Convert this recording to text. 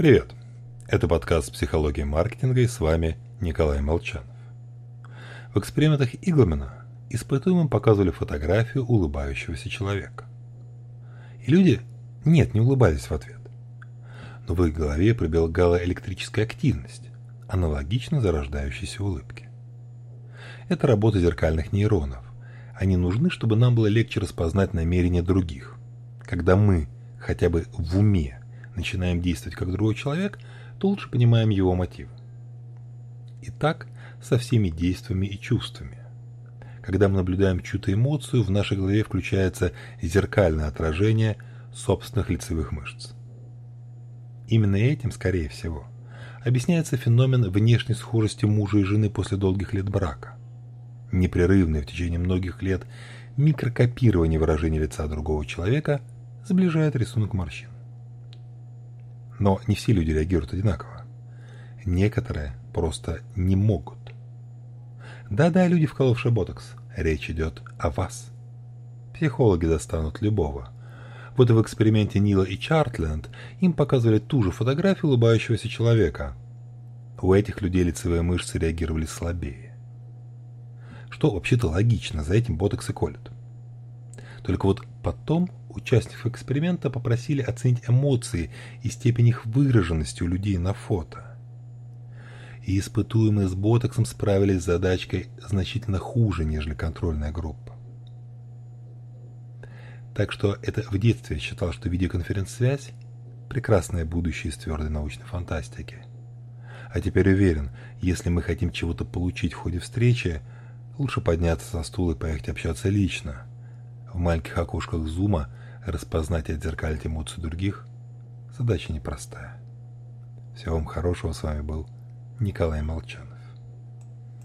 Привет! Это подкаст «Психология маркетинга» и с вами Николай Молчанов. В экспериментах Иглмана испытуемым показывали фотографию улыбающегося человека. И люди «нет» не улыбались в ответ. Но в их голове пробегала электрическая активность, аналогично зарождающейся улыбке. Это работа зеркальных нейронов. Они нужны, чтобы нам было легче распознать намерения других. Когда мы хотя бы в уме начинаем действовать как другой человек, то лучше понимаем его мотивы. И так со всеми действиями и чувствами. Когда мы наблюдаем чью-то эмоцию, в нашей голове включается зеркальное отражение собственных лицевых мышц. Именно этим, скорее всего, объясняется феномен внешней схожести мужа и жены после долгих лет брака. Непрерывное в течение многих лет микрокопирование выражения лица другого человека сближает рисунок морщин. Но не все люди реагируют одинаково. Некоторые просто не могут. Да-да, люди, вколовшие ботокс, речь идет о вас. Психологи достанут любого. Вот в эксперименте Нила и Чартленд им показывали ту же фотографию улыбающегося человека. У этих людей лицевые мышцы реагировали слабее. Что вообще-то логично, за этим ботокс и колют. Только вот потом участников эксперимента попросили оценить эмоции и степень их выраженности у людей на фото. И испытуемые с ботоксом справились с задачкой значительно хуже, нежели контрольная группа. Так что это в детстве считал, что видеоконференц-связь – прекрасное будущее из твердой научной фантастики. А теперь уверен, если мы хотим чего-то получить в ходе встречи, лучше подняться со стула и поехать общаться лично. В маленьких окошках зума распознать и отзеркалить эмоции других – задача непростая. Всего вам хорошего, с вами был Николай Молчанов.